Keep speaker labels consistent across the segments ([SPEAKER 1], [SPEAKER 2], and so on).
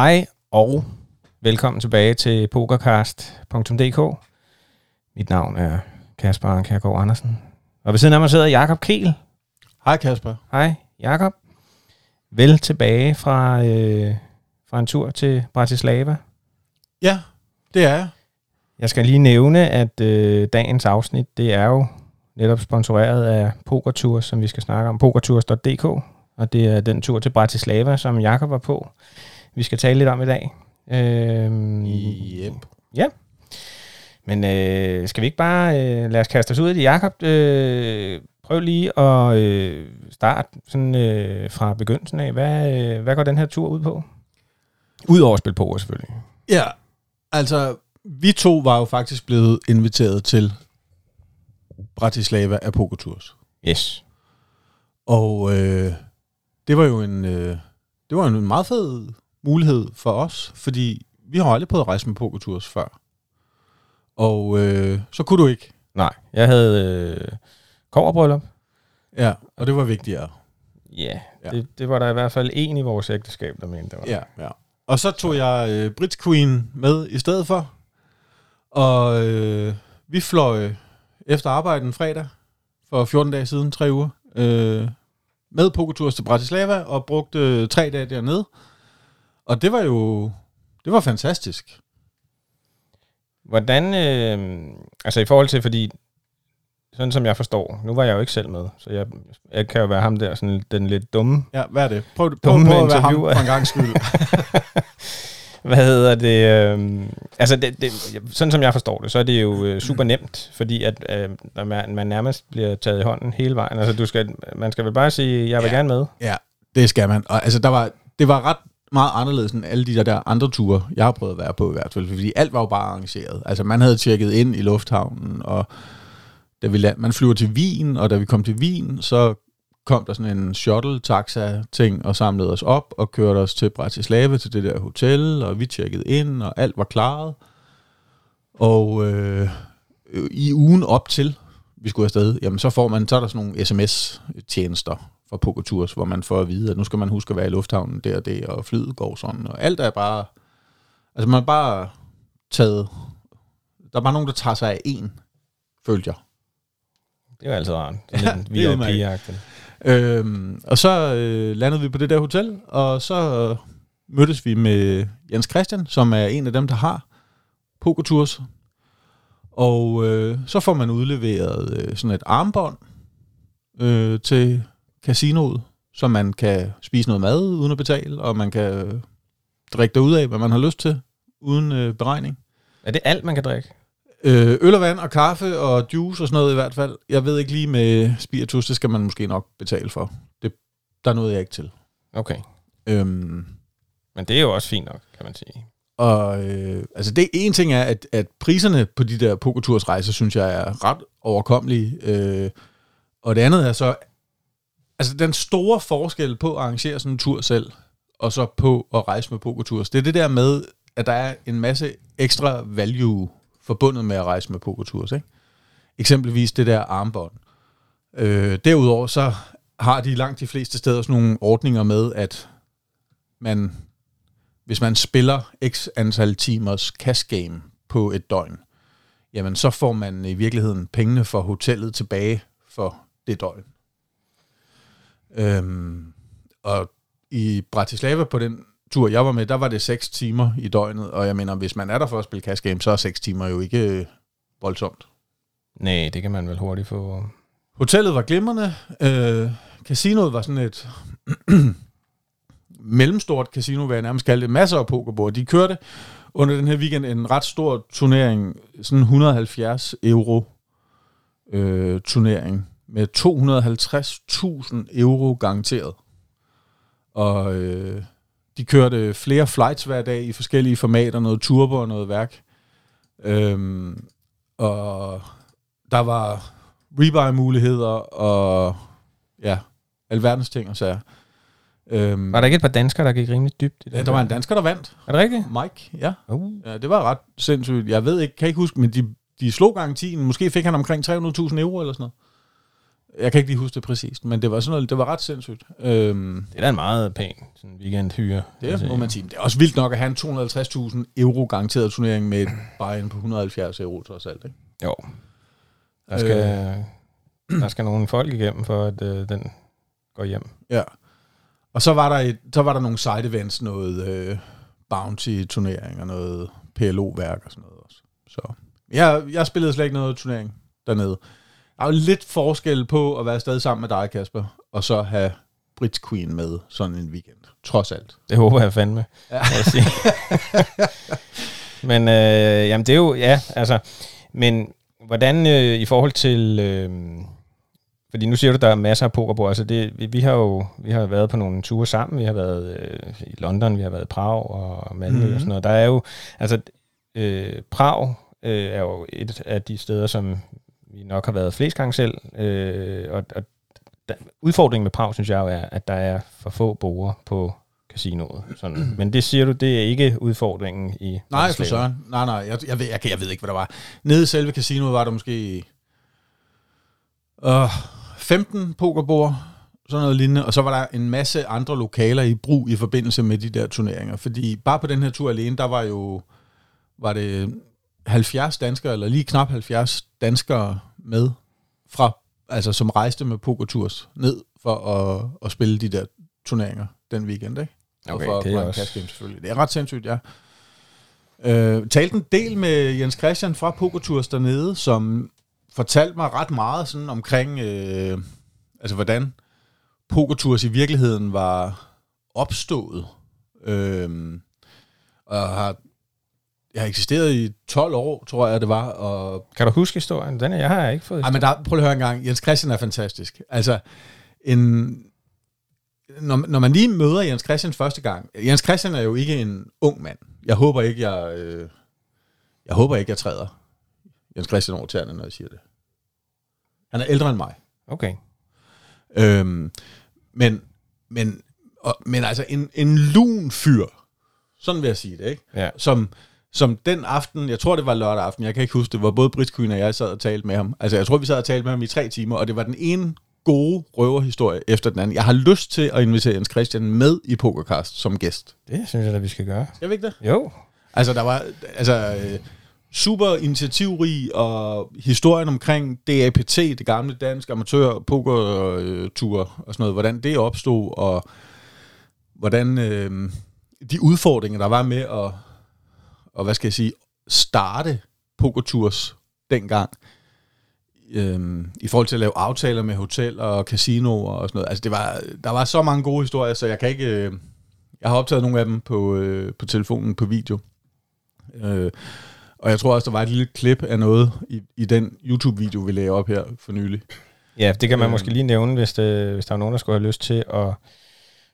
[SPEAKER 1] Hej og velkommen tilbage til pokercast.dk. Mit navn er Kasper Ankergaard Andersen. Og ved siden af mig sidder Jakob Kiel.
[SPEAKER 2] Hej Kasper.
[SPEAKER 1] Hej Jakob. Vel tilbage fra, øh, fra en tur til Bratislava.
[SPEAKER 2] Ja, det er jeg.
[SPEAKER 1] Jeg skal lige nævne, at øh, dagens afsnit, det er jo netop sponsoreret af PokerTours, som vi skal snakke om, pokertours.dk. Og det er den tur til Bratislava, som Jakob var på, vi skal tale lidt om i dag. Øhm,
[SPEAKER 2] Yep.
[SPEAKER 1] Ja. Men øh, skal vi ikke bare øh, lade os kaste os ud i det? Jakob, øh, prøv lige at øh, starte sådan, øh, fra begyndelsen af. Hvad, øh, hvad går den her tur ud på? Udover at spille poker selvfølgelig.
[SPEAKER 2] Ja, altså vi to var jo faktisk blevet inviteret til Bratislava af Pokertours.
[SPEAKER 1] Yes.
[SPEAKER 2] Og øh, det var jo en, øh, det var en meget fed mulighed for os, fordi vi har aldrig prøvet at rejse med Pokertours før. Og øh, så kunne du ikke.
[SPEAKER 1] Nej, jeg havde øh, koverbryllup.
[SPEAKER 2] Ja, og det var vigtigere.
[SPEAKER 1] Yeah,
[SPEAKER 2] Ja.
[SPEAKER 1] det, det var der i hvert fald en i vores ægteskab, der mente, det var.
[SPEAKER 2] Ja, ja. Og så tog jeg øh, Brits Queen med i stedet for. Og øh, vi fløj efter arbejde en fredag for 14 dage siden, tre uger, øh, med Pokertours til Bratislava og brugte øh, tre dage dernede. Og det var jo, det var fantastisk.
[SPEAKER 1] Hvordan, øh, altså i forhold til, fordi sådan som jeg forstår, nu var jeg jo ikke selv med, så jeg, jeg kan jo være ham der, sådan den lidt dumme
[SPEAKER 2] Ja, hvad er det? Prøv, prøv,
[SPEAKER 1] Dumme
[SPEAKER 2] prøv at være ham for en gang skyld.
[SPEAKER 1] Hvad hedder det? Øh, altså, det, det, sådan som jeg forstår det, så er det jo øh, super nemt, fordi at øh, når man, man nærmest bliver taget i hånden hele vejen. Altså, du skal, man skal vel bare sige, jeg vil
[SPEAKER 2] ja.
[SPEAKER 1] gerne med.
[SPEAKER 2] Ja, det skal man. Og altså, der var, det var ret meget anderledes end alle de der, der andre ture, jeg har prøvet at være på i hvert fald, fordi alt var jo bare arrangeret. Altså, man havde tjekket ind i lufthavnen, og da vi land, man flyver til Wien, og da vi kom til Wien, så kom der sådan en shuttle-taxa-ting og samlede os op og kørte os til Bratislava til det der hotel, og vi tjekkede ind, og alt var klaret. Og øh, i ugen op til, vi skulle afsted, jamen så får man, så er der sådan nogle sms-tjenester fra Pokertours, hvor man får at vide, at nu skal man huske at være i lufthavnen der og det, og flyet går sådan, og alt er bare, altså man er bare taget, der er bare nogen, der tager sig af en, følte jeg.
[SPEAKER 1] Det er jo altid rart.
[SPEAKER 2] Ja, det er udmærket. Øhm, og så øh, landede vi på det der hotel, og så øh, mødtes vi med Jens Christian, som er en af dem, der har Pokertours. Og øh, så får man udleveret øh, sådan et armbånd øh, til casinoet, så man kan spise noget mad uden at betale, og man kan drikke derud af, hvad man har lyst til, uden øh, beregning.
[SPEAKER 1] Er det alt, man kan drikke?
[SPEAKER 2] Øh, øl og vand og kaffe og juice og sådan noget i hvert fald. Jeg ved ikke lige med spiritus, det skal man måske nok betale for. Det, der er noget, jeg ikke til.
[SPEAKER 1] Okay.
[SPEAKER 2] Øhm,
[SPEAKER 1] Men det er jo også fint nok, kan man sige.
[SPEAKER 2] og øh, altså det en ting er, at, at priserne på de der pokerturs rejser, synes jeg er ret overkommelige. Øh, og det andet er så, altså den store forskel på at arrangere sådan en tur selv, og så på at rejse med pokertours, det er det der med, at der er en masse ekstra value forbundet med at rejse med pokertours. Ikke? Eksempelvis det der armbånd. Øh, derudover så har de langt de fleste steder sådan nogle ordninger med, at man, hvis man spiller x antal timers cash game på et døgn, jamen så får man i virkeligheden pengene for hotellet tilbage for det døgn. Øhm, og i Bratislava på den tur, jeg var med, der var det 6 timer i døgnet, og jeg mener, hvis man er der for at spille cash game, så er 6 timer jo ikke øh, voldsomt.
[SPEAKER 1] Nej, det kan man vel hurtigt få.
[SPEAKER 2] Hotellet var glimrende. Øh, casinoet var sådan et mellemstort casino, hvad jeg nærmest kalde det. Masser af pokerbord. De kørte under den her weekend en ret stor turnering, sådan 170 euro øh, turnering, med 250.000 euro garanteret. Og øh, de kørte flere flights hver dag i forskellige formater, noget turbo og noget værk. Øhm, og der var rebuy-muligheder og ja, alverdens ting og sager. Øhm,
[SPEAKER 1] Var der ikke et par danskere, der gik rimelig dybt i det?
[SPEAKER 2] ja, der var en dansker, der vandt.
[SPEAKER 1] Er det rigtigt?
[SPEAKER 2] Mike, ja.
[SPEAKER 1] Uh.
[SPEAKER 2] ja. Det var ret sindssygt. Jeg ved ikke, kan ikke huske, men de, de slog garantien. Måske fik han omkring 300.000 euro eller sådan Jeg kan ikke lige huske det præcist, men det var sådan noget, det var ret sindssygt. Øhm,
[SPEAKER 1] Det er da en meget pæn sådan weekendhyre.
[SPEAKER 2] det må man sige. Det er også vildt nok at have en 250.000 euro garanteret turnering med et buy på 170 euro trods alt. Ikke?
[SPEAKER 1] Jo. Der skal, øh. der skal nogle folk igennem, for at øh, den går hjem.
[SPEAKER 2] Ja. Og så var der, et, så var der nogle side events, noget øh, bounty-turnering og noget PLO-værk og sådan noget også. Så jeg, jeg spillede slet ikke noget turnering dernede. Der er jo lidt forskel på at være stadig sammen med dig, Kasper, og så have Brits Queen med sådan en weekend. Trods alt.
[SPEAKER 1] Det håber jeg fandme. Ja. Jeg sige. men øh, jamen det er jo, ja, altså, men hvordan øh, i forhold til, øh, fordi nu siger du, der er masser af pokerbord, altså det, vi, vi har jo vi har været på nogle ture sammen, vi har været øh, i London, vi har været i Prag og Malmø mm-hmm. og sådan noget. Der er jo, altså øh, Prag øh, er jo et af de steder, som vi nok har været flest gange selv, øh, og, og da, udfordringen med Prag, synes jeg jo er, at der er for få borer på casinoet. Sådan. Men det siger du, det er ikke udfordringen i...
[SPEAKER 2] Nej, for søren. Nej, nej, jeg, jeg, ved, jeg, jeg ved ikke, hvad der var. Nede i selve casinoet var der måske øh, 15 pokerbord, sådan noget lignende, og så var der en masse andre lokaler i brug i forbindelse med de der turneringer. Fordi bare på den her tur alene, der var jo var det 70 danskere, eller lige knap 70 danskere med, fra, altså som rejste med pokertours ned for at, at spille de der turneringer den weekend, ikke?
[SPEAKER 1] Okay,
[SPEAKER 2] og for
[SPEAKER 1] det er også-
[SPEAKER 2] Cash selvfølgelig. Det er ret sindssygt, ja. Øh, talte en del med Jens Christian fra Pokertours dernede, som fortalte mig ret meget sådan omkring, øh, altså hvordan Pokertours i virkeligheden var opstået. Øh, og har, jeg har eksisteret i 12 år, tror jeg det var, og
[SPEAKER 1] Kan du huske historien? Den er, jeg har ikke fået.
[SPEAKER 2] ej, men der, prøv lige at høre en gang. Jens Christian er fantastisk. Altså, en, når, når man lige møder Jens Christian første gang, Jens Christian er jo ikke en ung mand. Jeg håber ikke, jeg, øh, jeg håber ikke, jeg træder Jens Christian over tæerne, når jeg siger det. Han er ældre end mig.
[SPEAKER 1] Okay.
[SPEAKER 2] Øhm, men, men, og, men altså en, en lun fyr, sådan vil jeg sige det, ikke?
[SPEAKER 1] Ja.
[SPEAKER 2] Som, som den aften, jeg tror det var lørdag aften, jeg kan ikke huske det, hvor både Britt Queen og jeg sad og talte med ham. Altså jeg tror vi sad og talte med ham i tre timer, og det var den ene gode røverhistorie efter den anden. Jeg har lyst til at invitere Jens Christian med i Pokercast som gæst.
[SPEAKER 1] Det synes jeg da, vi skal gøre.
[SPEAKER 2] Skal vi ikke det?
[SPEAKER 1] Jo.
[SPEAKER 2] Altså, der var altså, øh, super initiativrig, og historien omkring DAPT, det gamle danske amatør pokertur og sådan noget, hvordan det opstod, og hvordan øh, de udfordringer, der var med at, og hvad skal jeg sige, starte pokertours dengang, øh, i forhold til at lave aftaler med hotel og casinoer og sådan noget. Altså, det var, der var så mange gode historier, så jeg kan ikke... Øh, jeg har optaget nogle af dem på, øh, på telefonen på video. Øh, og jeg tror også, der var et lille klip af noget i, i den YouTube-video, vi lagde op her for nylig.
[SPEAKER 1] Ja, det kan man
[SPEAKER 2] Øhm.
[SPEAKER 1] måske lige nævne, hvis, det, hvis der er nogen, der skulle have lyst til at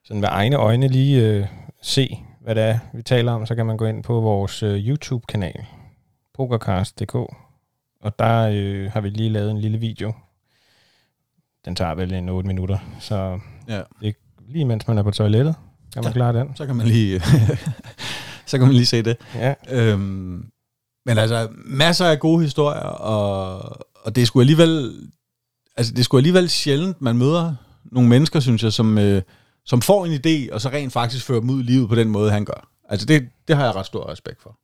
[SPEAKER 1] sådan med egne øjne lige øh, se, hvad det er, vi taler om. Så kan man gå ind på vores øh, YouTube-kanal, pokercast.dk, og der øh, har vi lige lavet en lille video. Den tager vel en 8 minutter, så
[SPEAKER 2] Ja.
[SPEAKER 1] det lige mens man er på toilettet, kan man
[SPEAKER 2] Ja.
[SPEAKER 1] klare den.
[SPEAKER 2] Så kan man lige, så kan man lige se det.
[SPEAKER 1] Ja,
[SPEAKER 2] Øhm, men altså, masser af gode historier, og, og det er sgu alligevel, altså det er sgu alligevel sjældent, man møder nogle mennesker, synes jeg, som, øh, som får en idé, og så rent faktisk fører dem ud i livet på den måde, han gør. Altså det, det har jeg ret stor respekt for.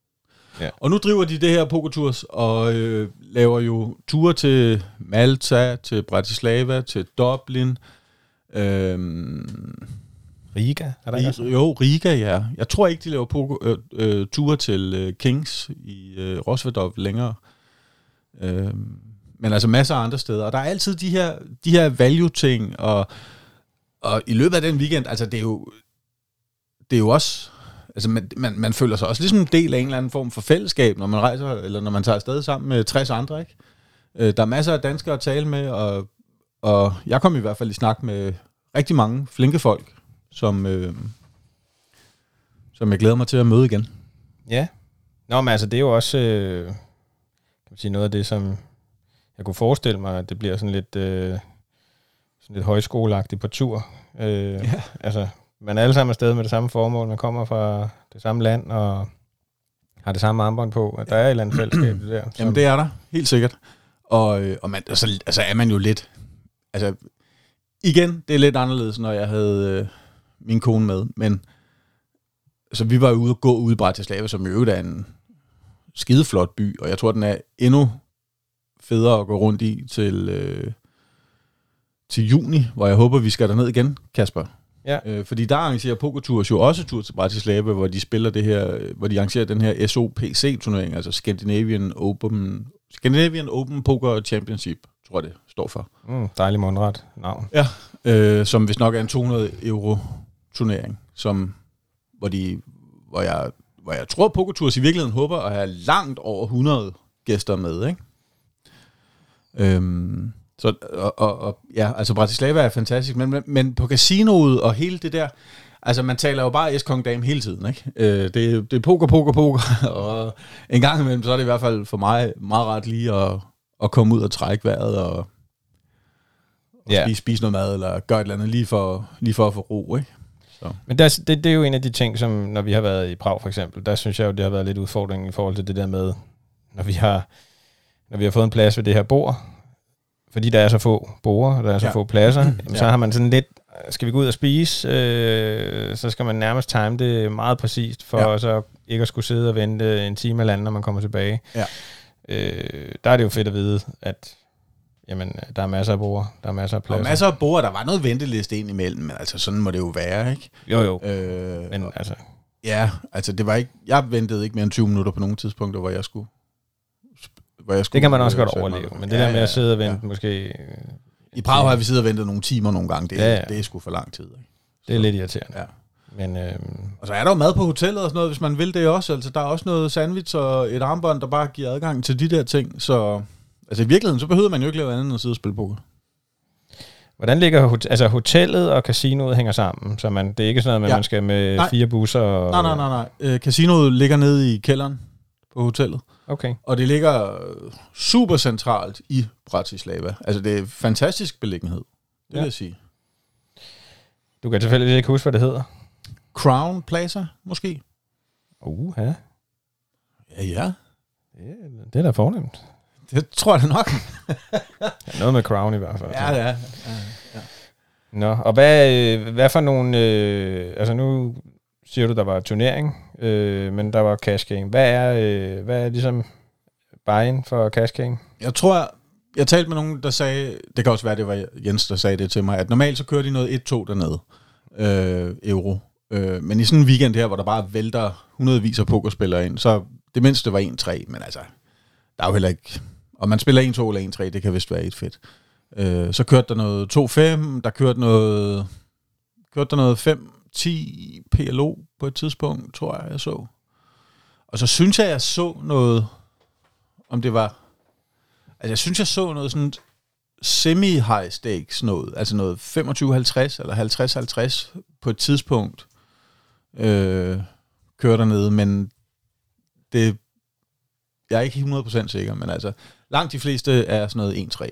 [SPEAKER 1] Ja.
[SPEAKER 2] Og nu driver de det her pokertours, og øh, laver jo ture til Malta, til Bratislava, til Dublin, øhm,
[SPEAKER 1] Riga, er der?
[SPEAKER 2] Riga, jo, Riga, ja. Jeg tror ikke, de laver poker, øh, øh, ture til øh, Kings i øh, Rosvedov længere. Øh, men altså masser af andre steder. Og der er altid de her, de her value-ting, og, og i løbet af den weekend, altså det er jo, det er jo også, altså man, man, man føler sig også ligesom en del af en eller anden form for fællesskab, når man rejser, eller når man tager afsted sammen med 60 andre, ikke? Øh, der er masser af danskere at tale med, og, og jeg kom i hvert fald i snak med rigtig mange flinke folk, som, øh, som jeg glæder mig til at møde igen.
[SPEAKER 1] Ja. Nå, men altså, det er jo også øh, kan man sige, noget af det, som jeg kunne forestille mig, at det bliver sådan lidt, øh, sådan lidt højskoleagtigt på tur. Øh,
[SPEAKER 2] Ja.
[SPEAKER 1] Altså, man er alle sammen afsted med det samme formål. Man kommer fra det samme land og har det samme armbånd på. At der er et eller andet fællesskab der.
[SPEAKER 2] Jamen det er der, helt sikkert. Og, øh, og, man, og så altså er man jo lidt, altså, igen, det er lidt anderledes, når jeg havde øh, min kone med, men så vi var jo ude og gå ude i Bratislava, som jo er en skideflot by, og jeg tror, den er endnu federe at gå rundt i til, øh, til juni, hvor jeg håber, vi skal derned igen, Kasper.
[SPEAKER 1] Ja.
[SPEAKER 2] Øh, fordi der arrangerer Pokertours jo også tur til Bratislava, hvor de spiller det her, hvor de arrangerer den her SOPC-turnering, altså Scandinavian Open, Scandinavian Open Poker Championship, tror jeg det står for.
[SPEAKER 1] Mm, dejlig mundret navn.
[SPEAKER 2] Ja. Øh, som hvis nok er en 200 euro turnering, som, hvor, de, hvor, jeg, hvor jeg tror, Pokertours i virkeligheden håber at have langt over 100 gæster med, ikke? Øhm, så, og, og, og, ja, altså Bratislava er fantastisk, men, men, men på casinoet og hele det der, altså man taler jo bare s dame hele tiden, ikke? Øh, det, det er poker, poker, poker, og en gang imellem, så er det i hvert fald for mig meget ret lige at, at komme ud og trække vejret og, og
[SPEAKER 1] Ja.
[SPEAKER 2] spise, spise noget mad, eller gøre et eller andet lige for, lige for at få ro, ikke?
[SPEAKER 1] Men der, det, det er jo en af de ting, som når vi har været i Prag for eksempel, der synes jeg jo, det har været lidt udfordring i forhold til det der med, når vi har, når vi har fået en plads ved det her bord, fordi der er så få borde, der er så
[SPEAKER 2] Ja.
[SPEAKER 1] få pladser, ja. så har man sådan lidt, skal vi gå ud og spise, øh, så skal man nærmest time det meget præcist, for
[SPEAKER 2] Ja.
[SPEAKER 1] så ikke at skulle sidde og vente en time eller anden, når man kommer tilbage.
[SPEAKER 2] Ja.
[SPEAKER 1] Øh, der er det jo fedt at vide, at jamen, der er masser af borde, der er masser af
[SPEAKER 2] Der
[SPEAKER 1] pladser.
[SPEAKER 2] var masser af bord, der var noget venteliste ind imellem, men altså sådan må det jo være, ikke?
[SPEAKER 1] Jo, jo.
[SPEAKER 2] Øh,
[SPEAKER 1] Men altså,
[SPEAKER 2] Ja, altså det var ikke, jeg ventede ikke mere end 20 minutter på nogle tidspunkter, hvor jeg skulle... Hvor jeg skulle
[SPEAKER 1] det kan man også
[SPEAKER 2] øh,
[SPEAKER 1] godt overleve. Men det der med at sidde og vente,
[SPEAKER 2] Ja.
[SPEAKER 1] måske, øh,
[SPEAKER 2] I Prag har vi siddet og ventet nogle timer nogle gange. Det,
[SPEAKER 1] Ja,
[SPEAKER 2] ja,
[SPEAKER 1] ja.
[SPEAKER 2] ja. det er sgu for lang tid. Ikke?
[SPEAKER 1] det er lidt irriterende.
[SPEAKER 2] Ja.
[SPEAKER 1] Men øhm,
[SPEAKER 2] Og så er der jo mad på hotellet og sådan noget, hvis man vil det også. Altså, der er også noget sandwich og et armbånd, der bare giver adgang til de der ting. Så altså, i virkeligheden, så behøver man jo ikke lave andet end at sidde og spille poker.
[SPEAKER 1] hvordan ligger hot- altså hotellet og casinoet hænger sammen? Så man, det er ikke sådan noget, at
[SPEAKER 2] Ja.
[SPEAKER 1] man skal med
[SPEAKER 2] Nej.
[SPEAKER 1] fire busser? Og,
[SPEAKER 2] Nej, nej, nej, nej. Øh, casinoet ligger nede i kælderen på hotellet.
[SPEAKER 1] Okay.
[SPEAKER 2] Og det ligger øh, super centralt i Bratislava. Altså, det er fantastisk beliggenhed. Det
[SPEAKER 1] Ja.
[SPEAKER 2] vil jeg sige.
[SPEAKER 1] Du kan selvfølgelig ikke huske, hvad det hedder.
[SPEAKER 2] Crown Plaza, måske?
[SPEAKER 1] Uh, ja.
[SPEAKER 2] Ja, ja.
[SPEAKER 1] Det, det er da fornemt.
[SPEAKER 2] Det tror jeg da nok.
[SPEAKER 1] Ja, noget med Crown i hvert fald.
[SPEAKER 2] ja, ja.
[SPEAKER 1] Nå, og hvad, øh, hvad for nogle... Øh, altså nu siger du, der var turnering, øh, men der var cash game. Hvad er, øh, hvad er ligesom vejen for cash game?
[SPEAKER 2] Jeg tror, jeg talte med nogen, der sagde, det kan også være, det var Jens, der sagde det til mig, at normalt så kører de noget 1-2 dernede, øh, euro. Øh, men i sådan en weekend her, hvor der bare vælter hundredvis af pokerspillere ind, så det mindste var 1-3, men altså, der er jo heller ikke... Om man spiller 1-2 eller 1-3, det kan vist være et fedt. Øh, så kørte der noget 2-5, der kørte noget, kørte der noget 5 10 PLO på et tidspunkt, tror jeg, jeg så. Og så synes jeg, jeg så noget, om det var Altså, jeg synes, jeg så noget sådan semi-high stakes noget, altså noget 25-50 eller 50-50 på et tidspunkt øh, kører dernede, men det, jeg er ikke 100% sikker, men altså, langt de fleste er sådan noget 1-3,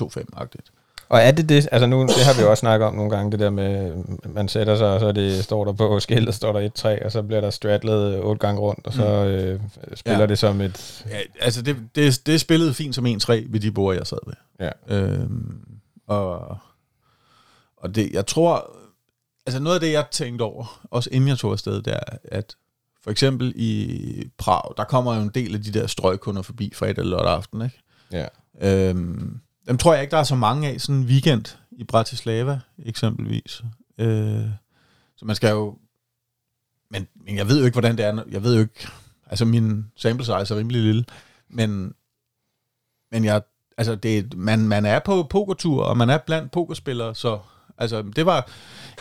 [SPEAKER 2] 2-5-agtigt.
[SPEAKER 1] Og er det det, altså nu, det har vi jo også snakket om nogle gange, det der med, man sætter sig, og så det, står der på skiltet, står der 1-3, og så bliver der straddlet otte gange rundt, og så øh, spiller
[SPEAKER 2] ja.
[SPEAKER 1] det som et...
[SPEAKER 2] Ja, altså, det, det, det spillede fint som 1-3 ved de bord, jeg sad ved.
[SPEAKER 1] Ja.
[SPEAKER 2] Øhm, og og det, jeg tror, altså noget af det, jeg tænkte over, også inden jeg tog afsted, det er, at for eksempel i Prag, der kommer jo en del af de der strøgkunder forbi fredag eller lørdag aften, ikke?
[SPEAKER 1] Ja.
[SPEAKER 2] Øhm, dem tror jeg ikke, der er så mange af sådan en weekend i Bratislava, eksempelvis. Øh, så man skal jo... Men, men jeg ved jo ikke, hvordan det er. Jeg ved jo ikke... Altså, min sample size er rimelig lille. Men, men jeg, altså, det, man, man er på pokertur, og man er blandt pokerspillere, så... Altså, det var...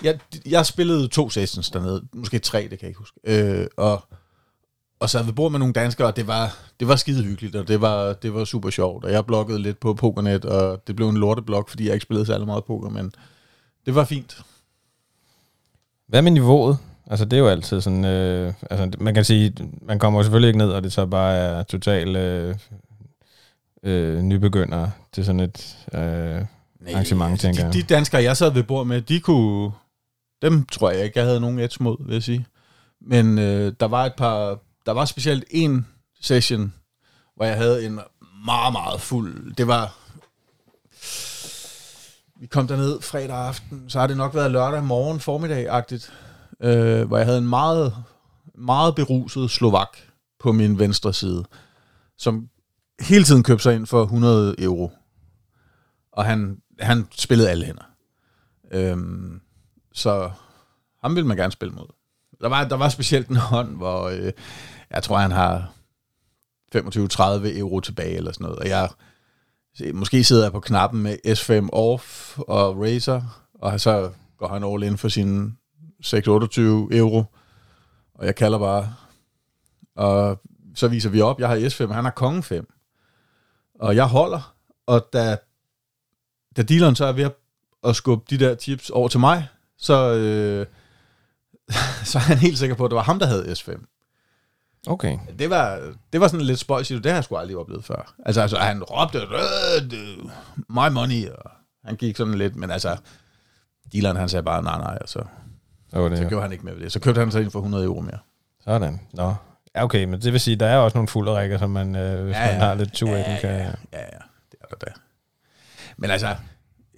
[SPEAKER 2] Jeg, jeg spillede to sessions dernede. Måske tre, det kan jeg ikke huske. Øh, og, og sad ved bord med nogle danskere, og det var, det var skide hyggeligt, og det var, det var super sjovt. Og jeg bloggede lidt på Pokernet, og det blev en lorteblog, fordi jeg ikke spillede særlig meget poker, men det var fint.
[SPEAKER 1] Hvad med niveauet? Altså det er jo altid sådan, øh, altså man kan sige, man kommer jo selvfølgelig ikke ned, og det så bare er total øh, øh, nybegynder til sådan et øh, arrangement, tænker jeg.
[SPEAKER 2] de, de danskere, jeg sad ved bord med, de kunne... Dem tror jeg ikke, jeg havde nogen edge mod, vil jeg sige. Men øh, der var et par... Der var specielt en session, hvor jeg havde en meget, meget fuld... Det var... vi kom derned fredag aften, så har det nok været lørdag morgen formiddag-agtigt, øh, hvor jeg havde en meget, meget beruset slovak på min venstre side, som hele tiden købte sig ind for 100 euro. Og han, han spillede alle hænder. Øhm, så ham ville man gerne spille mod. Der var, der var specielt en hånd, hvor øh, jeg tror, han har 25-30 euro tilbage eller sådan noget. Og jeg, måske sidder jeg på knappen med S5 off og Razer, og så går han all in for sine 628 euro. Og jeg kalder bare, og så viser vi op, jeg har S5, han har konge 5. Og jeg holder, og da, da dealeren så er ved at, at skubbe de der chips over til mig, så, øh, så er han helt sikker på, at det var ham, der havde S5.
[SPEAKER 1] Okay.
[SPEAKER 2] Det var, det var sådan lidt spøjs, det har jeg sgu aldrig oplevet før. Altså, altså han råbte, my money, og han gik sådan lidt, men altså, dealeren han sagde bare nej, nej, og så,
[SPEAKER 1] Så, var det,
[SPEAKER 2] så gjorde han ikke med ved det. Så købte han sig ind for 100 euro mere.
[SPEAKER 1] Sådan. Nå. Ja, okay, men det vil sige, der er også nogle fulde som man, øh, hvis
[SPEAKER 2] Ja,
[SPEAKER 1] ja, man har lidt tur i
[SPEAKER 2] ja,
[SPEAKER 1] den, kan...
[SPEAKER 2] ja, ja, ja, det er der da. Men altså,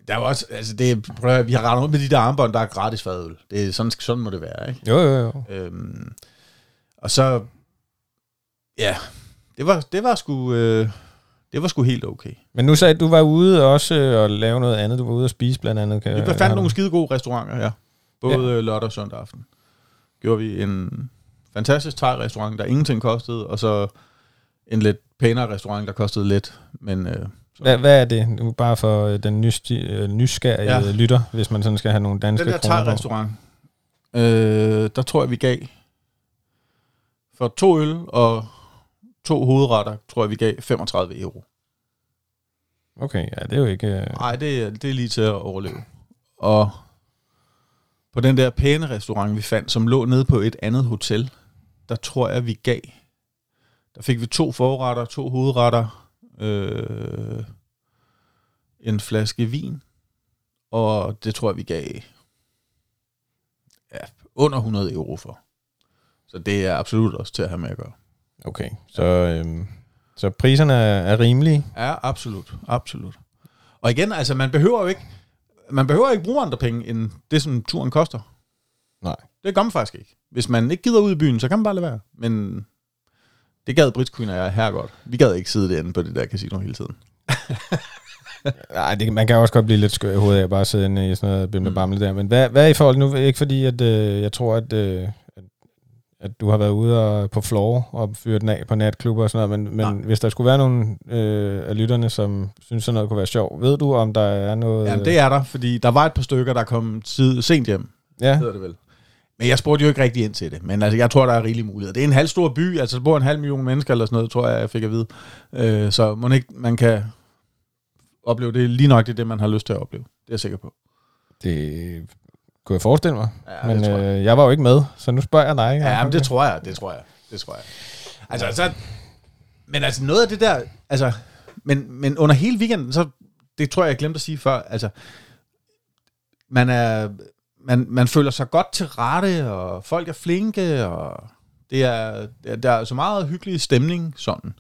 [SPEAKER 2] der er jo også, altså det, prøv at, høre, vi har rettet ud med de der armbånd, der er gratis fadøl. Det er sådan, sådan må det være, ikke?
[SPEAKER 1] Jo, jo, jo.
[SPEAKER 2] Øhm, og så, ja, det var, det var sgu, øh, det var sgu helt okay.
[SPEAKER 1] Men nu sagde du, var ude også øh, og lave noget andet. Du var ude og spise blandt andet. Kan,
[SPEAKER 2] Vi fandt nogle skide gode restauranter, ja. Både ja. lørdag og søndag aften. Gjorde vi en fantastisk thai-restaurant, der ingenting kostede, og så en lidt pænere restaurant, der kostede lidt. Men øh,
[SPEAKER 1] Hvad, hvad er det? Nu bare for øh, den øh, nysgerrige
[SPEAKER 2] Ja.
[SPEAKER 1] lytter, hvis man sådan skal have nogle danske
[SPEAKER 2] den der thai-restaurant, øh, der tror jeg, vi gav for to øl og to hovedretter, tror jeg, vi gav 35 euro.
[SPEAKER 1] Okay, ja, det er jo ikke... Øh,
[SPEAKER 2] Nej, det, er- det er lige til at overleve. Og på den der pæne restaurant, vi fandt, som lå nede på et andet hotel, der tror jeg, vi gav. Der fik vi to forretter, to hovedretter, øh, en flaske vin, og det tror jeg, vi gav ja, under 100 euro for. Så det er absolut også til at have med at gøre.
[SPEAKER 1] okay, så, øh, så priserne er, er rimelige.
[SPEAKER 2] Ja, absolut. Absolut. Og igen, altså, man behøver jo ikke, man behøver ikke bruge andre penge, end det, som turen koster.
[SPEAKER 1] Nej.
[SPEAKER 2] Det gør man faktisk ikke. Hvis man ikke gider ud i byen, så kan man bare lade være. Men det gad Brits Queen og jeg her godt. Vi gad ikke sidde derinde på det der casino hele tiden.
[SPEAKER 1] Nej, det, man kan også godt blive lidt skør i hovedet af at bare sidde inde i sådan noget bimle bamle der. Men hvad, hvad er i forhold nu? Ikke fordi, at øh, jeg tror, at, øh, at, at du har været ude og, på floor og fyret den af på natklubber og sådan noget, men, men hvis der skulle være nogle øh, af lytterne, som synes sådan noget kunne være sjov, ved du, om der er noget...
[SPEAKER 2] Jamen, det er der, fordi der var et par stykker, der kom tid, sent hjem,
[SPEAKER 1] Ja,
[SPEAKER 2] hedder det vel. Men jeg spurgte jo ikke rigtig ind til det. Men altså, jeg tror, der er rigelig mulighed. Det er en halv stor by, altså der bor en halv million mennesker eller sådan noget, tror jeg, jeg fik at vide. Øh, så må ikke, man kan opleve det lige nok det, det, man har lyst til at opleve. Det er jeg sikker på.
[SPEAKER 1] det kunne jeg forestille mig.
[SPEAKER 2] Ja,
[SPEAKER 1] men
[SPEAKER 2] tror jeg.
[SPEAKER 1] øh, jeg var jo ikke med, så nu spørger jeg dig.
[SPEAKER 2] Ja, men det tror jeg, det tror jeg, det tror jeg. Altså, så, men altså noget af det der, altså, men, men under hele weekenden, så, det tror jeg, jeg glemte at sige før, altså, man er, man, man føler sig godt til rette, og folk er flinke, og det er, der, er så meget hyggelig stemning, sådan.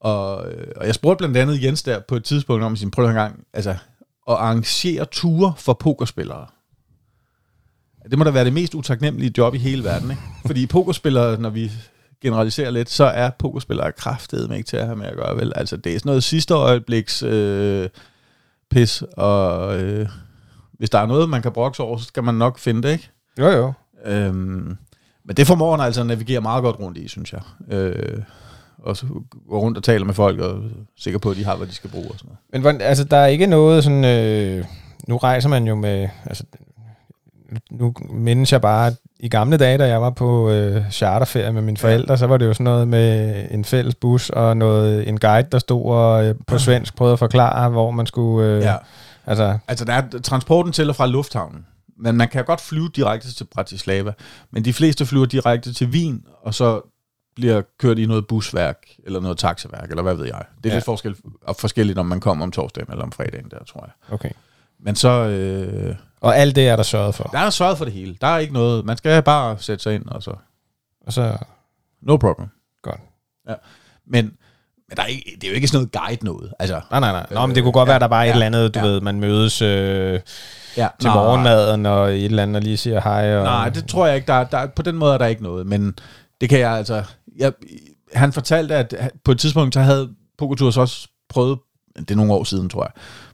[SPEAKER 2] Og, øh, og jeg spurgte blandt andet Jens der på et tidspunkt om sige, prøv en gang, altså, at arrangere ture for pokerspillere. Det må da være det mest utaknemmelige job i hele verden, ikke? Fordi pokerspillere, når vi generaliserer lidt, så er pokerspillere kraftedeme ikke til at have med at gøre, vel? Altså, det er sådan noget sidste øjebliks øh, pis, og øh, hvis der er noget, man kan brokse over, så skal man nok finde det, ikke?
[SPEAKER 1] Jo, jo.
[SPEAKER 2] Øhm, men det formår han altså at navigere meget godt rundt i, synes jeg. Øh, og så gå rundt og tale med folk, og er sikker på, at de har, hvad de skal bruge og sådan noget.
[SPEAKER 1] Men altså, der er ikke noget sådan... Øh, nu rejser man jo med... Altså, nu mindes jeg bare, at i gamle dage, da jeg var på øh, charterferie med mine forældre, så var det jo sådan noget med en fælles bus og noget, en guide, der stod og øh, på svensk prøvede at forklare, hvor man skulle... Øh,
[SPEAKER 2] Ja.
[SPEAKER 1] Altså,
[SPEAKER 2] Altså, der er transporten til og fra lufthavnen. Men man kan godt flyve direkte til Bratislava. Men de fleste flyver direkte til Wien, og så bliver kørt i noget busværk, eller noget taxaværk, eller hvad ved jeg. Det er
[SPEAKER 1] Ja.
[SPEAKER 2] lidt forskel, og forskelligt, om man kommer om torsdagen eller om fredagen, der tror jeg.
[SPEAKER 1] okay.
[SPEAKER 2] Men så, øh,
[SPEAKER 1] Og alt det er der sørget for.
[SPEAKER 2] der er sørget for det hele. Der er ikke noget, man skal bare sætte sig ind, og så
[SPEAKER 1] Og så,
[SPEAKER 2] No problem.
[SPEAKER 1] Godt.
[SPEAKER 2] Ja. Men der er ikke, det er jo ikke sådan noget guide noget. Altså,
[SPEAKER 1] Nej, nej, nej. Nå, men det kunne godt være, at der bare er et
[SPEAKER 2] ja,
[SPEAKER 1] eller andet, du
[SPEAKER 2] ja.
[SPEAKER 1] ved, man mødes øh,
[SPEAKER 2] ja,
[SPEAKER 1] til morgenmaden og et eller andet, og lige siger hej. Og,
[SPEAKER 2] Nej, det tror jeg ikke. Der, er- der, er- på den måde er der ikke noget, men det kan jeg altså... Jeg, han fortalte, at på et tidspunkt, så havde Pokertours også prøvet, det er nogle år siden, tror jeg,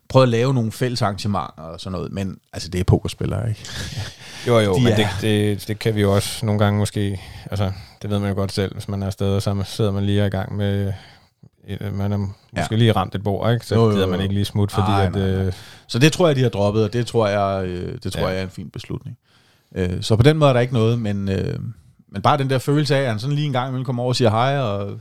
[SPEAKER 2] prøvet at lave nogle fælles arrangementer og sådan noget, men altså, det er pokerspillere, ikke?
[SPEAKER 1] Jo, jo,
[SPEAKER 2] De
[SPEAKER 1] men
[SPEAKER 2] er-
[SPEAKER 1] det, det, det kan vi jo også nogle gange måske, altså det ved man jo godt selv, hvis man er afsted, og så sidder man lige i gang med, man er måske
[SPEAKER 2] Ja.
[SPEAKER 1] lige ramt et bord, ikke? så
[SPEAKER 2] Jo, jo,
[SPEAKER 1] gider man
[SPEAKER 2] jo.
[SPEAKER 1] ikke lige smut, fordi
[SPEAKER 2] Nej,
[SPEAKER 1] at,
[SPEAKER 2] nej, nej.
[SPEAKER 1] øh,
[SPEAKER 2] Så det tror jeg, de har droppet, og det tror jeg, øh, det tror
[SPEAKER 1] Ja.
[SPEAKER 2] jeg er en fin beslutning. Øh, så på den måde er der ikke noget, men, øh, men bare den der følelse af, at han sådan lige en gang imellem kommer over og siger hej, og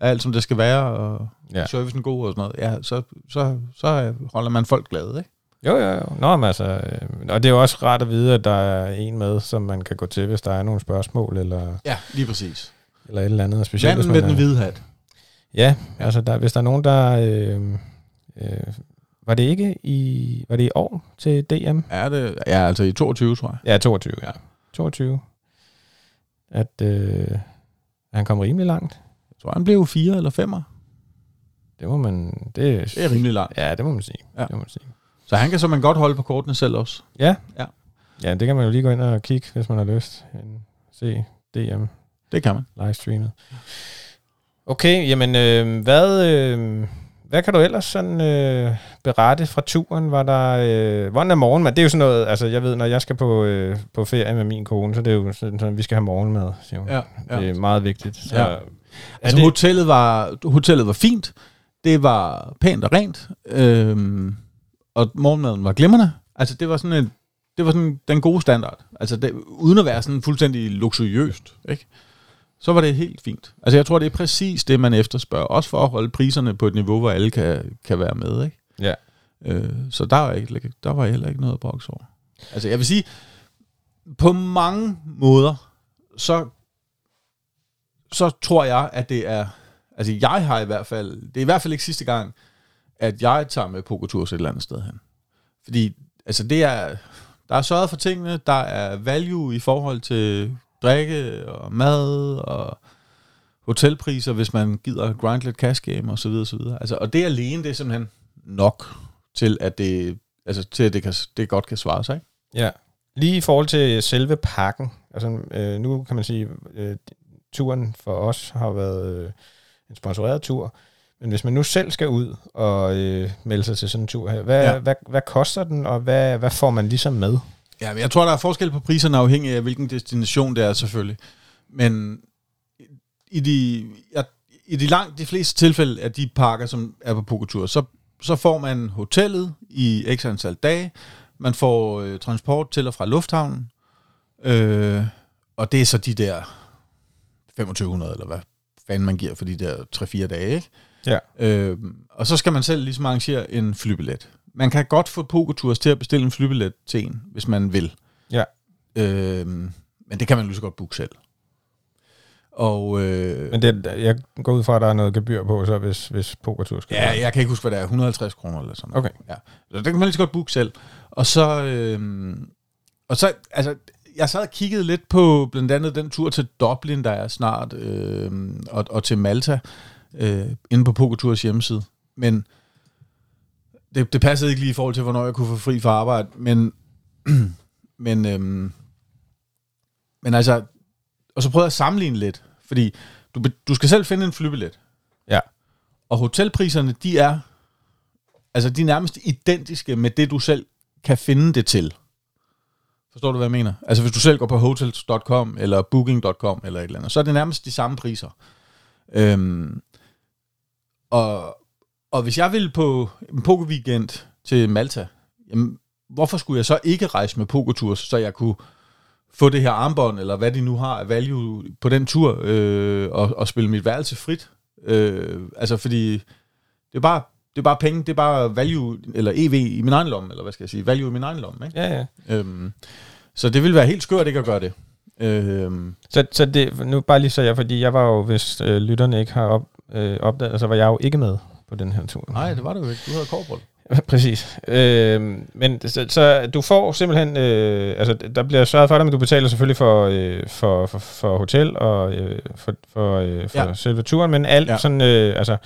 [SPEAKER 2] alt som det skal være, og
[SPEAKER 1] Ja.
[SPEAKER 2] servicen god og sådan noget, ja, så, så, så holder man folk glade, ikke?
[SPEAKER 1] jo, jo, jo. Nå, men altså, øh, og det er jo også rart at vide, at der er en med, som man kan gå til, hvis der er nogle spørgsmål, eller,
[SPEAKER 2] Ja, lige præcis.
[SPEAKER 1] eller et eller andet, specielt
[SPEAKER 2] Manden med den hvide hat.
[SPEAKER 1] Ja, altså der, hvis der er nogen, der... Øh, øh, var det ikke i... Var det i år til DM?
[SPEAKER 2] Er det? Ja, altså i 22, tror jeg.
[SPEAKER 1] Ja, 22, ja. 22. At øh, han kom rimelig langt.
[SPEAKER 2] Jeg tror, han blev fire eller femmer.
[SPEAKER 1] Det må man... Det,
[SPEAKER 2] Det er rimelig langt.
[SPEAKER 1] Ja, det må man sige.
[SPEAKER 2] Ja.
[SPEAKER 1] Det må man sige.
[SPEAKER 2] Så han kan så man godt holde på kortene selv også.
[SPEAKER 1] Ja.
[SPEAKER 2] Ja.
[SPEAKER 1] Ja, det kan man jo lige gå ind og kigge, hvis man har lyst. Se DM
[SPEAKER 2] Det kan man.
[SPEAKER 1] livestreamet. Okay, jamen øh, hvad, øh, hvad kan du ellers sådan øh, berette fra turen? Var der, øh, hvordan er morgenmad? Det er jo sådan noget, altså jeg ved, når jeg skal på, øh, på ferie med min kone, så det er jo sådan, sådan vi skal have morgenmad, siger hun.
[SPEAKER 2] Ja, ja.
[SPEAKER 1] Det er meget vigtigt. Så,
[SPEAKER 2] Ja. Altså
[SPEAKER 1] det,
[SPEAKER 2] hotellet var, hotellet var fint. Det var pænt og rent. Øhm, og morgenmaden var glimrende. Altså det var sådan en, det var sådan den gode standard. Altså det, uden at være sådan fuldstændig luksuriøst, ikke? Så var det helt fint. Altså jeg tror, det er præcis det, man efterspørger. Også for at holde priserne på et niveau, hvor alle kan, kan være med, ikke?
[SPEAKER 1] Ja.
[SPEAKER 2] Øh, så der var, ikke, der var heller ikke noget at brokse over. Altså jeg vil sige, på mange måder, så så tror jeg, at det er... Altså, jeg har i hvert fald... Det er i hvert fald ikke sidste gang, at jeg tager med pokertours et eller andet sted hen. Fordi, altså, det er... Der er sørget for tingene, der er value i forhold til drikke og mad og hotelpriser, hvis man gider grind lidt cash game og så videre, så videre. Altså, og det alene, det er simpelthen nok til, at det, altså, til at det, kan, det godt kan svare sig. Ikke?
[SPEAKER 1] Ja. Lige i forhold til selve pakken, altså øh, nu kan man sige, øh, turen for os har været øh, en sponsoreret tur, men hvis man nu selv skal ud og øh, melde sig til sådan en tur her, hvad, ja. Hvad, hvad koster den, og hvad, hvad får man ligesom med?
[SPEAKER 2] Ja, men jeg tror, der er forskel på priserne afhængig af, hvilken destination det er selvfølgelig. Men i de, ja, i de langt de fleste tilfælde af de parker, som er på pokertur, så, så får man hotellet i x antal dage, man får øh, transport til og fra lufthavnen, øh, og det er så de der 2500, eller hvad fanden man giver for de der 3-4 dage, ikke?
[SPEAKER 1] Ja.
[SPEAKER 2] Øh, og så skal man selv ligesom arrangere en flybillet. Man kan godt få pokertours til at bestille en flybillet til en, hvis man vil.
[SPEAKER 1] Ja.
[SPEAKER 2] Øh, men det kan man lige så godt booke selv. Og øh,
[SPEAKER 1] Men det, jeg går ud fra, at der er noget gebyr på, så hvis, hvis pokertur skal
[SPEAKER 2] ja,
[SPEAKER 1] være.
[SPEAKER 2] jeg kan ikke huske, hvad det er. 150 kroner eller sådan noget.
[SPEAKER 1] Okay.
[SPEAKER 2] Ja. Så det kan man lige så godt booke selv. Og så, øh, og så, altså, jeg sad og kiggede lidt på blandt andet den tur til Dublin, der er snart, øh, og, og til Malta, øh, inde på Pokertours hjemmeside. Men det, det passede ikke lige i forhold til, hvornår jeg kunne få fri fra arbejde. Men, men, øh, men altså, og så prøvede jeg at sammenligne lidt, fordi du, du skal selv finde en flybillet.
[SPEAKER 1] Ja.
[SPEAKER 2] Og hotelpriserne, de er, altså de er nærmest identiske med det, du selv kan finde det til. Forstår du, hvad jeg mener? Altså hvis du selv går på hotels.com eller booking.com eller et eller andet, så er det nærmest de samme priser. Øhm, og, og hvis jeg ville på en pokerweekend til Malta, jamen, hvorfor skulle jeg så ikke rejse med pokertours, så jeg kunne få det her armbånd, eller hvad de nu har af value på den tur, øh, og, og spille mit værelse frit. Øh, altså fordi det er bare det er bare penge, det er bare value, eller EV i min egen lomme, eller hvad skal jeg sige, value i min egen lomme, ikke?
[SPEAKER 1] Ja, ja.
[SPEAKER 2] Øhm, så det ville være helt skørt ikke at gøre det. Øhm,
[SPEAKER 1] Så, så det, nu bare lige så jeg, fordi jeg var jo, hvis øh, lytterne ikke har op, øh, opdaget, så var jeg jo ikke med på den her tur.
[SPEAKER 2] nej, det var det jo ikke. Du havde korbrød.
[SPEAKER 1] Præcis. Øh, men så, så du får simpelthen, øh, altså der bliver sørget for dig, men du betaler selvfølgelig for, øh, for, for, for hotel og øh, for, for, øh, for ja. selve turen, men alt ja. sådan, øh, altså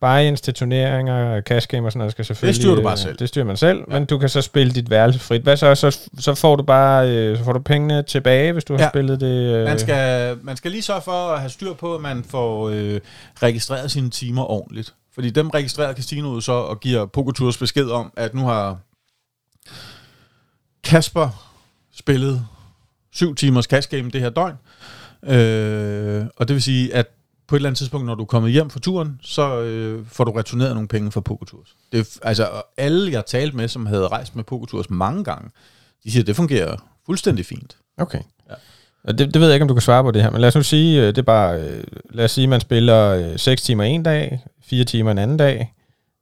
[SPEAKER 1] buy-ins til turneringer, cash game og sådan noget, skal selvfølgelig...
[SPEAKER 2] Det styrer du bare selv.
[SPEAKER 1] Øh, det styrer man selv, ja. men du kan så spille dit værelse frit. Hvad så? Så, så får du bare øh, så får du pengene tilbage, hvis du ja. har spillet det...
[SPEAKER 2] Øh. Man, skal, man skal lige sørge for at have styr på, at man får øh, registreret sine timer ordentligt. Fordi dem registrerer casinoet så og giver PokerTours besked om, at nu har Kasper spillet syv timers cash game det her døgn. Øh, og det vil sige, at på et eller andet tidspunkt, når du er kommet hjem fra turen, så øh, får du returneret nogle penge fra PokerTours. Det altså, alle jeg talte med, som havde rejst med PokerTours mange gange, de siger, at det fungerer fuldstændig fint.
[SPEAKER 1] Okay. Ja. Det, det ved jeg ikke, om du kan svare på det her, men lad os nu sige, øh, det er bare, øh, lad os sige, man spiller 6 øh, timer en dag, 4 timer en anden dag,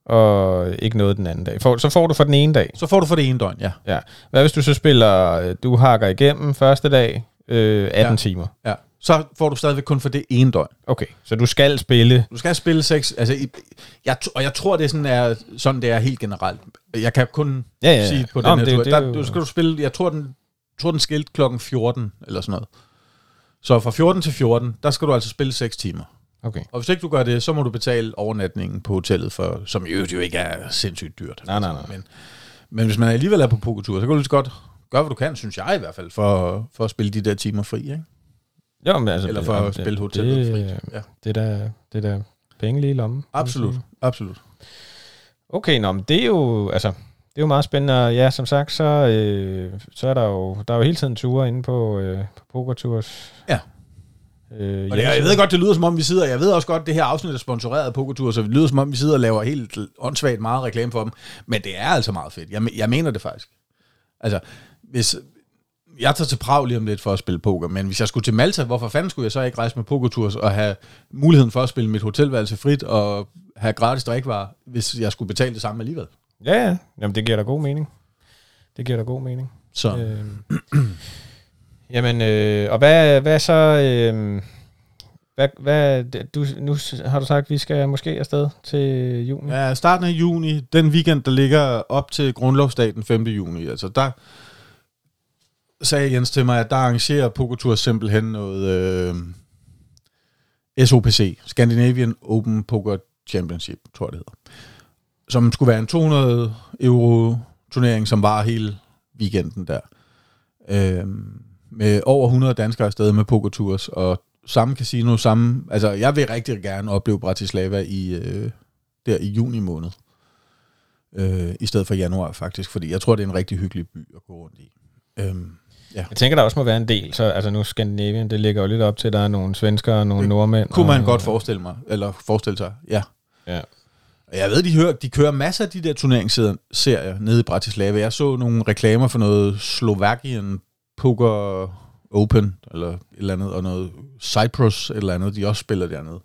[SPEAKER 1] og ikke noget den anden dag. For, så får du for den ene dag.
[SPEAKER 2] Så får du for det ene døgn, ja.
[SPEAKER 1] ja. Hvad hvis du så spiller, du hakker igennem første dag, øh, 18 ja. timer?
[SPEAKER 2] Ja så får du stadigvæk kun for det ene døgn.
[SPEAKER 1] Okay, så du skal spille...
[SPEAKER 2] Du skal spille seks... Altså, jeg, og jeg tror, det er sådan, er, sådan det er helt generelt. Jeg kan kun ja, ja, ja. sige på Nå, den her det, tur. Det, der, du skal du spille... Jeg tror, den, tror, den skilt klokken 14, eller sådan noget. Så fra 14 til 14, der skal du altså spille 6 timer.
[SPEAKER 1] Okay.
[SPEAKER 2] Og hvis ikke du gør det, så må du betale overnatningen på hotellet, for, som jo, jo ikke er sindssygt dyrt.
[SPEAKER 1] Nej, nej, nej.
[SPEAKER 2] Men, men hvis man alligevel er på pokertur, så kan du lige så godt gøre, hvad du kan, synes jeg i hvert fald, for, for at spille de der timer fri. Ikke?
[SPEAKER 1] Jo, men altså,
[SPEAKER 2] Eller for det, at spille hotellet det, frit.
[SPEAKER 1] Ja. Det er da, det er da penge lige i lommen.
[SPEAKER 2] Absolut, absolut.
[SPEAKER 1] Okay, nå, men det er jo, altså, det er jo meget spændende. Ja, som sagt, så, øh, så er der jo, der er jo hele tiden ture inde på, øh, på PokerTours.
[SPEAKER 2] Ja. Øh, og det, jeg ved godt, det lyder som om, vi sidder, jeg ved også godt, det her afsnit er sponsoreret af PokerTour, så det lyder som om, vi sidder og laver helt åndssvagt meget reklame for dem, men det er altså meget fedt. Jeg, jeg mener det faktisk. Altså, hvis, jeg tager til Prag lige om lidt for at spille poker, men hvis jeg skulle til Malta, hvorfor fanden skulle jeg så ikke rejse med pokertours og have muligheden for at spille mit hotelværelse frit og have gratis drikvarer, hvis jeg skulle betale det samme alligevel?
[SPEAKER 1] Ja, ja. Jamen, det giver da god mening. Det giver da god mening.
[SPEAKER 2] Så. Øh,
[SPEAKER 1] jamen, øh, og hvad, hvad så... Øh, hvad, hvad, du, nu har du sagt, at vi skal måske afsted til juni?
[SPEAKER 2] Ja, starten af juni, den weekend, der ligger op til grundlovsdag den 5. juni. Altså, der, sagde Jens til mig, at der arrangerer Pokertur simpelthen noget øh, SOPC, Scandinavian Open Poker Championship, tror jeg det hedder. Som skulle være en 200 euro turnering, som var hele weekenden der. Øh, med over 100 danskere afsted med PokerTours, og samme casino, samme... Altså, jeg vil rigtig gerne opleve Bratislava i, øh, der i juni måned. Øh, I stedet for januar, faktisk, fordi jeg tror, det er en rigtig hyggelig by at gå rundt i. Øh,
[SPEAKER 1] Ja. Jeg tænker, der også må være en del. Så, altså nu Skandinavien, det ligger jo lidt op til, at der er nogle svenskere og nogle det nordmænd.
[SPEAKER 2] Kunne man
[SPEAKER 1] og,
[SPEAKER 2] godt forestille mig, eller forestille sig, ja.
[SPEAKER 1] Ja.
[SPEAKER 2] Jeg ved, de, hører, de kører masser af de der turneringsserier nede i Bratislava. Jeg så nogle reklamer for noget Slovakian Poker Open, eller et eller andet, og noget Cyprus, eller andet, de også spiller dernede.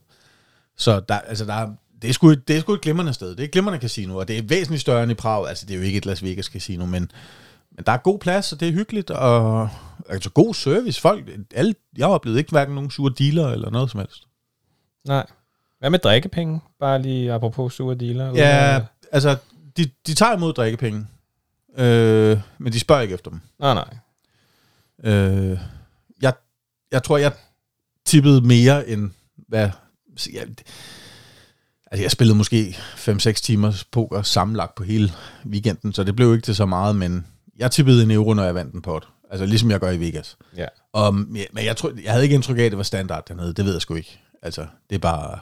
[SPEAKER 2] Så der, altså der, det er, sgu, det er sgu et glimrende sted. Det er et glimrende casino, og det er væsentligt større end i Prag. Altså, det er jo ikke et Las Vegas casino, men men der er god plads, og det er hyggeligt, og altså god service. Folk, alle, jeg har oplevet ikke hverken nogen sure dealer eller noget som helst.
[SPEAKER 1] Nej. Hvad med drikkepenge? Bare lige apropos sure dealer?
[SPEAKER 2] Eller ja, altså, de, de tager imod drikkepenge, øh, men de spørger ikke efter dem.
[SPEAKER 1] Nej, nej.
[SPEAKER 2] Øh, jeg, jeg tror, jeg tippede mere end hvad... Jeg, altså, jeg spillede måske 5-6 timers poker sammenlagt på hele weekenden, så det blev ikke til så meget, men jeg tippede en euro, når jeg vandt en pot. Altså ligesom jeg gør i Vegas.
[SPEAKER 1] Ja.
[SPEAKER 2] Og, men jeg, tror, jeg havde ikke indtryk af, at det var standard dernede. Det ved jeg sgu ikke. Altså, det er bare...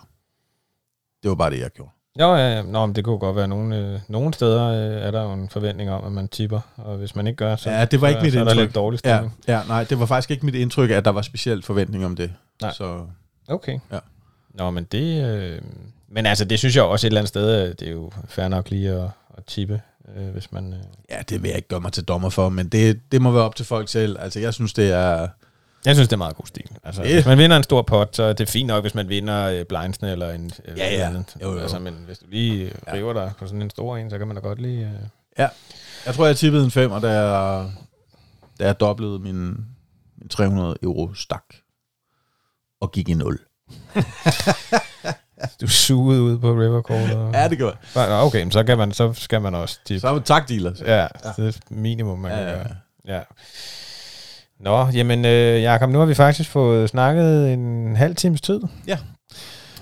[SPEAKER 2] Det var bare det, jeg gjorde.
[SPEAKER 1] Jo, ja, ja. Nå, men det kunne godt være, nogle, øh, nogle steder øh, er der jo en forventning om, at man tipper, og hvis man ikke gør, så,
[SPEAKER 2] ja, det var ikke
[SPEAKER 1] så,
[SPEAKER 2] mit
[SPEAKER 1] så
[SPEAKER 2] indtryk.
[SPEAKER 1] er der lidt dårlig
[SPEAKER 2] stemning. Ja, ja, nej, det var faktisk ikke mit indtryk, at der var specielt forventning om det.
[SPEAKER 1] Nej.
[SPEAKER 2] Så,
[SPEAKER 1] okay.
[SPEAKER 2] Ja.
[SPEAKER 1] Nå, men det... Øh, men altså, det synes jeg også et eller andet sted, det er jo fair nok lige at, at tippe øh, hvis man... Øh...
[SPEAKER 2] Ja, det vil jeg ikke gøre mig til dommer for, men det, det må være op til folk selv. Altså, jeg synes, det er...
[SPEAKER 1] Jeg synes, det er meget god stil. Altså, yeah. Hvis man vinder en stor pot, så er det fint nok, hvis man vinder øh, blindsene eller en...
[SPEAKER 2] Ja, ja. Andet.
[SPEAKER 1] Jo, jo. Altså, men hvis du lige ja. river dig på sådan en stor en, så kan man da godt lige... Øh...
[SPEAKER 2] Ja. Jeg tror, jeg tippede en 5, og da jeg, da jeg doblede min, min 300 euro stak og gik i 0.
[SPEAKER 1] du sugede ud på River Court. Og...
[SPEAKER 2] Ja, det gør jeg.
[SPEAKER 1] Okay, men så, kan man, så skal man også tippe.
[SPEAKER 2] Så er vi tak, dealers.
[SPEAKER 1] Ja, ja, det er minimum, man
[SPEAKER 2] Ja,
[SPEAKER 1] kan
[SPEAKER 2] ja,
[SPEAKER 1] gøre. Ja. Nå, jamen øh, Jacob, nu har vi faktisk fået snakket en halv times tid.
[SPEAKER 2] Ja.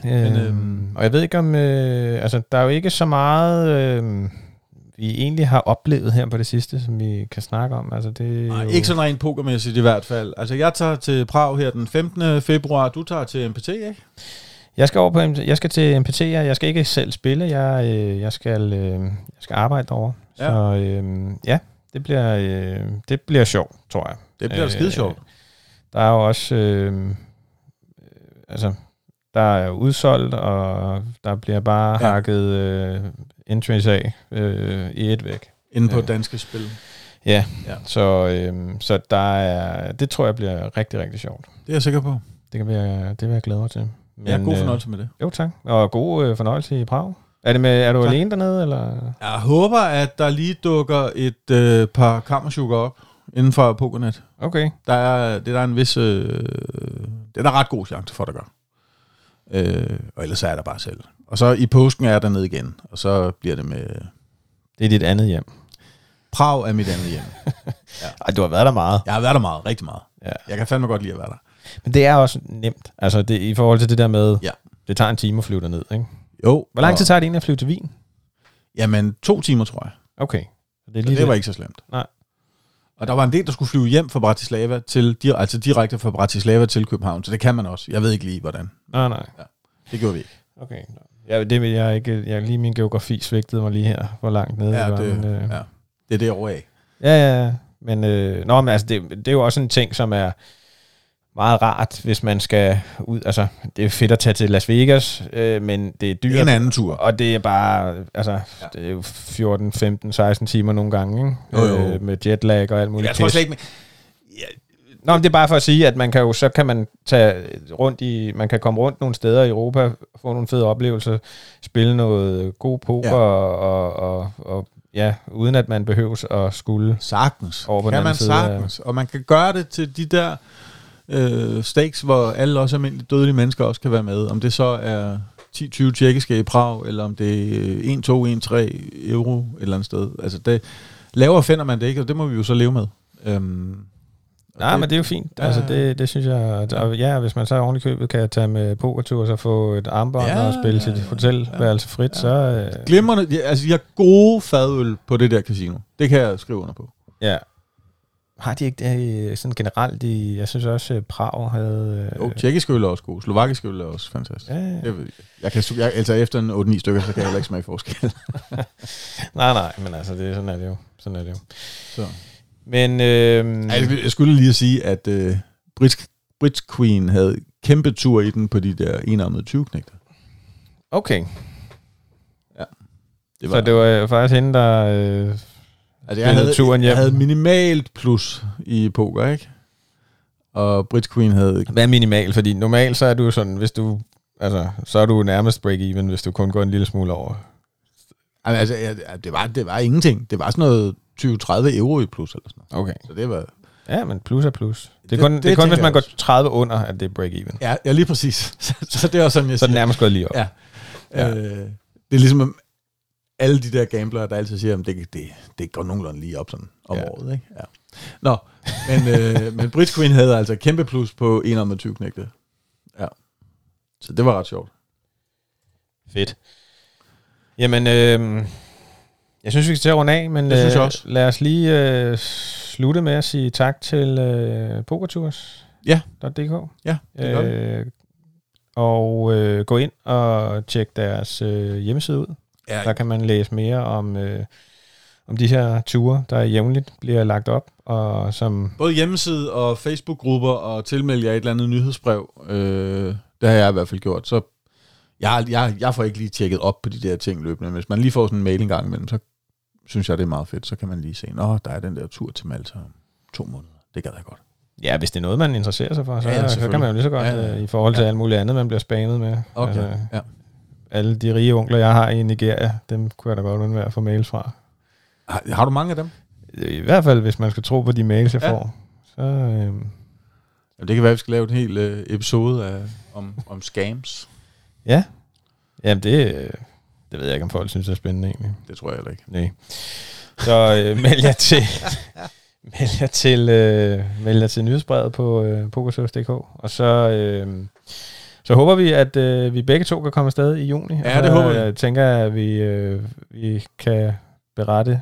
[SPEAKER 1] Øhm,
[SPEAKER 2] Men, øhm,
[SPEAKER 1] og jeg ved ikke om, øh, altså der er jo ikke så meget, øh, vi egentlig har oplevet her på det sidste, som vi kan snakke om. Altså det er
[SPEAKER 2] Nej,
[SPEAKER 1] jo,
[SPEAKER 2] ikke sådan rent pokermæssigt i hvert fald. Altså, jeg tager til Prag her den 15. februar. Du tager til MPT, ikke?
[SPEAKER 1] Jeg skal over på, jeg skal til MPT, jeg skal ikke selv spille, jeg, øh, jeg, skal, øh, jeg skal arbejde derovre.
[SPEAKER 2] Ja.
[SPEAKER 1] Så øh, ja, det bliver, øh, det bliver sjovt, tror jeg.
[SPEAKER 2] Det bliver
[SPEAKER 1] Øh,
[SPEAKER 2] skide sjovt.
[SPEAKER 1] Der er jo også, øh, øh, altså, der er udsolgt, og der bliver bare
[SPEAKER 2] Ja.
[SPEAKER 1] hakket øh, entries af øh, i et væk.
[SPEAKER 2] Inde på
[SPEAKER 1] øh,
[SPEAKER 2] danske spil.
[SPEAKER 1] Ja,
[SPEAKER 2] Ja.
[SPEAKER 1] så, øh, så der er, det tror jeg bliver rigtig, rigtig sjovt.
[SPEAKER 2] Det er jeg sikker på.
[SPEAKER 1] Det kan være, det vil jeg glæde mig til. Men,
[SPEAKER 2] ja, god
[SPEAKER 1] øh,
[SPEAKER 2] fornøjelse med det.
[SPEAKER 1] Jo, tak. Og god øh, fornøjelse i Prag. Er, det med, er du
[SPEAKER 2] Tak.
[SPEAKER 1] alene dernede, eller?
[SPEAKER 2] Jeg håber, at der lige dukker et øh, par kammersugar op inden for Pokernet.
[SPEAKER 1] Okay.
[SPEAKER 2] Der er, det er der en vis... Øh, det er der ret god chance for, at der gør. Øh, og ellers er der bare selv. Og så i påsken er jeg dernede igen. Og så bliver det med...
[SPEAKER 1] Det er dit andet hjem.
[SPEAKER 2] Prag er mit andet hjem.
[SPEAKER 1] Ej, du har været der meget.
[SPEAKER 2] Jeg har været der meget, rigtig meget.
[SPEAKER 1] Ja.
[SPEAKER 2] Jeg kan fandme godt lide at være der.
[SPEAKER 1] Men det er også nemt. Altså, det, i forhold til det der med,
[SPEAKER 2] Ja.
[SPEAKER 1] det tager en time at flyve derned, ikke?
[SPEAKER 2] Jo.
[SPEAKER 1] Hvor lang tid tager det egentlig at flyve til Wien?
[SPEAKER 2] Jamen, to timer, tror jeg.
[SPEAKER 1] Okay. Så det er
[SPEAKER 2] Så
[SPEAKER 1] lige
[SPEAKER 2] det var ikke så slemt.
[SPEAKER 1] Nej.
[SPEAKER 2] Og der var en del, der skulle flyve hjem fra Bratislava til, altså direkte fra Bratislava til København, så det kan man også. Jeg ved ikke lige, hvordan.
[SPEAKER 1] Nej, nej.
[SPEAKER 2] Det gjorde vi ikke.
[SPEAKER 1] Okay. Ja, det vil jeg ikke. Jeg, lige min geografi svigtede mig lige her, hvor langt nede
[SPEAKER 2] Ja,
[SPEAKER 1] det var.
[SPEAKER 2] det,
[SPEAKER 1] men, øh,
[SPEAKER 2] ja. det er derovre af.
[SPEAKER 1] Ja, ja, ja. Men, øh, nå, men altså, det, det er jo også en ting, som er meget rart, hvis man skal ud. Altså, det er fedt at tage til Las Vegas, øh, men det er dyrt.
[SPEAKER 2] Det er en anden tur.
[SPEAKER 1] Og det er bare, altså,
[SPEAKER 2] Ja.
[SPEAKER 1] ja. det er jo 14, 15, 16 timer nogle gange, ikke?
[SPEAKER 2] Jo, jo.
[SPEAKER 1] Øh, med jetlag og alt muligt.
[SPEAKER 2] Jeg tror slet ikke...
[SPEAKER 1] Nå, men det er bare for at sige, at man kan jo, så kan man tage rundt i, man kan komme rundt nogle steder i Europa, få nogle fede oplevelser, spille noget god poker,
[SPEAKER 2] Ja.
[SPEAKER 1] ja. og, og, og, og, ja, uden at man behøves at skulle.
[SPEAKER 2] Sagtens.
[SPEAKER 1] Over på
[SPEAKER 2] kan man sagtens. Og man kan gøre det til de der øh, stakes, hvor alle også almindelige dødelige mennesker også kan være med. Om det så er 10-20 tjekkiske i Prag, eller om det er 1, 2, 1, 3 euro et eller andet sted. Altså det, lavere finder man det ikke, og det må vi jo så leve med. Øhm,
[SPEAKER 1] Nej, men det er jo fint.
[SPEAKER 2] Ja,
[SPEAKER 1] altså, det, det synes jeg... Og ja, hvis man så oven i købet kan tage med pokertur, og så få et armbånd
[SPEAKER 2] Ja,
[SPEAKER 1] og spille
[SPEAKER 2] ja, ja,
[SPEAKER 1] hotelværelse frit,
[SPEAKER 2] ja.
[SPEAKER 1] så... Øh,
[SPEAKER 2] Glimrende, de- altså de har gode fadøl på det der casino. Det kan jeg skrive under på.
[SPEAKER 1] ja. Har de ikke det øh, sådan generelt i... Jeg synes også, at Prag havde... Øh,
[SPEAKER 2] Jo, tjekkisk øl er også god. Slovakisk øl er også fantastisk.
[SPEAKER 1] ja, ja.
[SPEAKER 2] Jeg, ved- jeg kan, jeg, altså efter en 8-9 stykker, så kan jeg heller ikke smage forskel.
[SPEAKER 1] Nej, nej, men altså, det, sådan er det jo. Sådan er det jo.
[SPEAKER 2] Så.
[SPEAKER 1] Men... Øh,
[SPEAKER 2] Ej, jeg skulle lige at sige, at øh, Bridge, Bridge Queen havde kæmpe tur i den på de der enarmede 20 knægter.
[SPEAKER 1] okay,
[SPEAKER 2] Det
[SPEAKER 1] så det var øh, faktisk hende, der... Øh,
[SPEAKER 2] altså, jeg, havde,
[SPEAKER 1] turen hjem.
[SPEAKER 2] jeg havde minimalt plus i poker, ikke? Og Bridge Queen havde...
[SPEAKER 1] hvad er minimal? Fordi normalt så er du sådan, hvis du... Altså, så er du nærmest break-even, hvis du kun går en lille smule over.
[SPEAKER 2] Altså, jeg, det, var, det var ingenting. Det var sådan noget 20-30 euro i plus eller sådan noget.
[SPEAKER 1] Okay.
[SPEAKER 2] Så det var...
[SPEAKER 1] Ja, men plus er plus. Det er
[SPEAKER 2] Det-
[SPEAKER 1] kun,
[SPEAKER 2] det
[SPEAKER 1] det, det er kun hvis man går
[SPEAKER 2] også.
[SPEAKER 1] 30 under, at det er break-even.
[SPEAKER 2] Ja, ja lige præcis. så, så det var sådan, jeg
[SPEAKER 1] Så er
[SPEAKER 2] siger.
[SPEAKER 1] nærmest gået lige op.
[SPEAKER 2] Ja.
[SPEAKER 1] Ja.
[SPEAKER 2] Øh, det er ligesom om alle de der gamblere, der altid siger, at det, det, det går nogenlunde lige op sådan om
[SPEAKER 1] Ja.
[SPEAKER 2] året. Ikke? Ja. Nå, men, øh, men Bridge Queen havde altså kæmpe plus på 21 knægte. Ja. Så det var ret sjovt.
[SPEAKER 1] Fedt. Jamen, øh, jeg synes, vi skal til at runde af, men
[SPEAKER 2] Det synes jeg
[SPEAKER 1] øh,
[SPEAKER 2] også.
[SPEAKER 1] lad os lige øh, slutte med at sige tak til øh, Pokertours.
[SPEAKER 2] Ja.
[SPEAKER 1] .dk.
[SPEAKER 2] Ja, det gør vi.
[SPEAKER 1] Øh, og øh, gå ind og tjek deres øh, hjemmeside ud.
[SPEAKER 2] Ja,
[SPEAKER 1] Der kan man læse mere om, øh, om de her ture, der jævnligt bliver lagt op, og som...
[SPEAKER 2] Både hjemmeside og Facebook-grupper og tilmelde jer et eller andet nyhedsbrev. Øh, det har jeg i hvert fald gjort. Så jeg, jeg, jeg får ikke lige tjekket op på de der ting løbende. Hvis man lige får sådan en mail en gang imellem, så synes jeg, det er meget fedt. Så kan man lige se, nå, der er den der tur til Malta om to måneder. Det gad jeg godt.
[SPEAKER 1] Ja, hvis det er noget, man interesserer sig for, så,
[SPEAKER 2] Ja,
[SPEAKER 1] så kan man jo lige så godt,
[SPEAKER 2] Ja,
[SPEAKER 1] ja,
[SPEAKER 2] ja.
[SPEAKER 1] øh, i forhold til
[SPEAKER 2] Ja.
[SPEAKER 1] alt muligt andet, man bliver spammet med.
[SPEAKER 2] Okay,
[SPEAKER 1] Altså,
[SPEAKER 2] ja.
[SPEAKER 1] Alle de rige onkler, jeg har i Nigeria, dem kunne jeg da godt undvære at få mails fra.
[SPEAKER 2] Har, har du mange af dem?
[SPEAKER 1] I hvert fald, hvis man skal tro på de mails, jeg
[SPEAKER 2] Ja.
[SPEAKER 1] får. Så, øh,
[SPEAKER 2] Jamen, det kan være, at vi skal lave en hel øh, episode af, om, om scams.
[SPEAKER 1] ja, Jamen, det, øh, det ved jeg ikke, om folk synes er spændende egentlig.
[SPEAKER 2] Det tror jeg heller ikke.
[SPEAKER 1] Nej. Så øh, meld jer til, meld jer til, øh, meld jer til nyhedsbrevet på øh, pokersøs.dk, og så, øh, så håber vi, at øh, vi begge to kan komme afsted i juni.
[SPEAKER 2] Ja, det håber vi.
[SPEAKER 1] Jeg tænker, at vi, øh, vi kan berette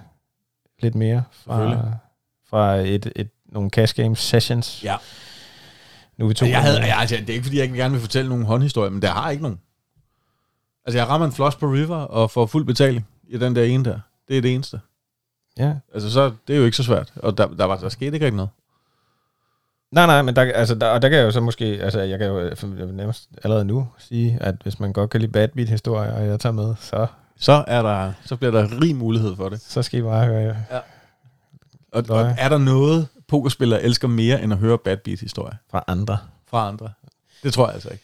[SPEAKER 1] lidt mere fra, fra et, et, nogle cash games sessions.
[SPEAKER 2] Ja.
[SPEAKER 1] Nu er vi to.
[SPEAKER 2] Jeg havde, jeg, altså, det er ikke, fordi jeg ikke gerne vil fortælle nogen håndhistorie, men der har ikke nogen. Altså, jeg rammer en floss på River og får fuld betaling i den der ene der. Det er det eneste.
[SPEAKER 1] Ja.
[SPEAKER 2] Altså, så, det er jo ikke så svært. Og der, der, var, der skete ikke rigtig noget.
[SPEAKER 1] Nej, nej, men der, altså, der, og der kan jeg jo så måske, altså jeg kan jo øh, jeg nærmest allerede nu sige, at hvis man godt kan lide bad beat historier, og jeg tager med, så,
[SPEAKER 2] Så, er der, så bliver der rig mulighed for det.
[SPEAKER 1] så skal I bare høre.
[SPEAKER 2] Og,
[SPEAKER 1] Løje.
[SPEAKER 2] og er der noget, pokerspillere elsker mere, end at høre bad beat historie
[SPEAKER 1] Fra andre.
[SPEAKER 2] fra andre? Det tror jeg altså ikke.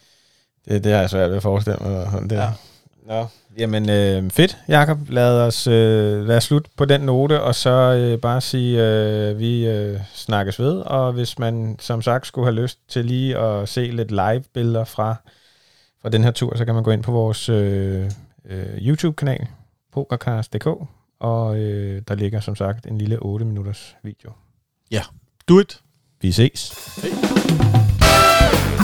[SPEAKER 1] Det, det har jeg svært ved at forestille mig. Der.
[SPEAKER 2] Ja.
[SPEAKER 1] Nå, jamen øh, fedt, Jakob. Lad os, øh, lad os slutte på den note, og så øh, bare sige, øh, vi øh, snakkes ved. Og hvis man som sagt skulle have lyst til lige at se lidt live-billeder fra, fra den her tur, så kan man gå ind på vores øh, øh, YouTube-kanal, pokercast.dk, og øh, der ligger som sagt en lille 8 minutters video.
[SPEAKER 2] Do it!
[SPEAKER 1] Vi ses.
[SPEAKER 2] Hej.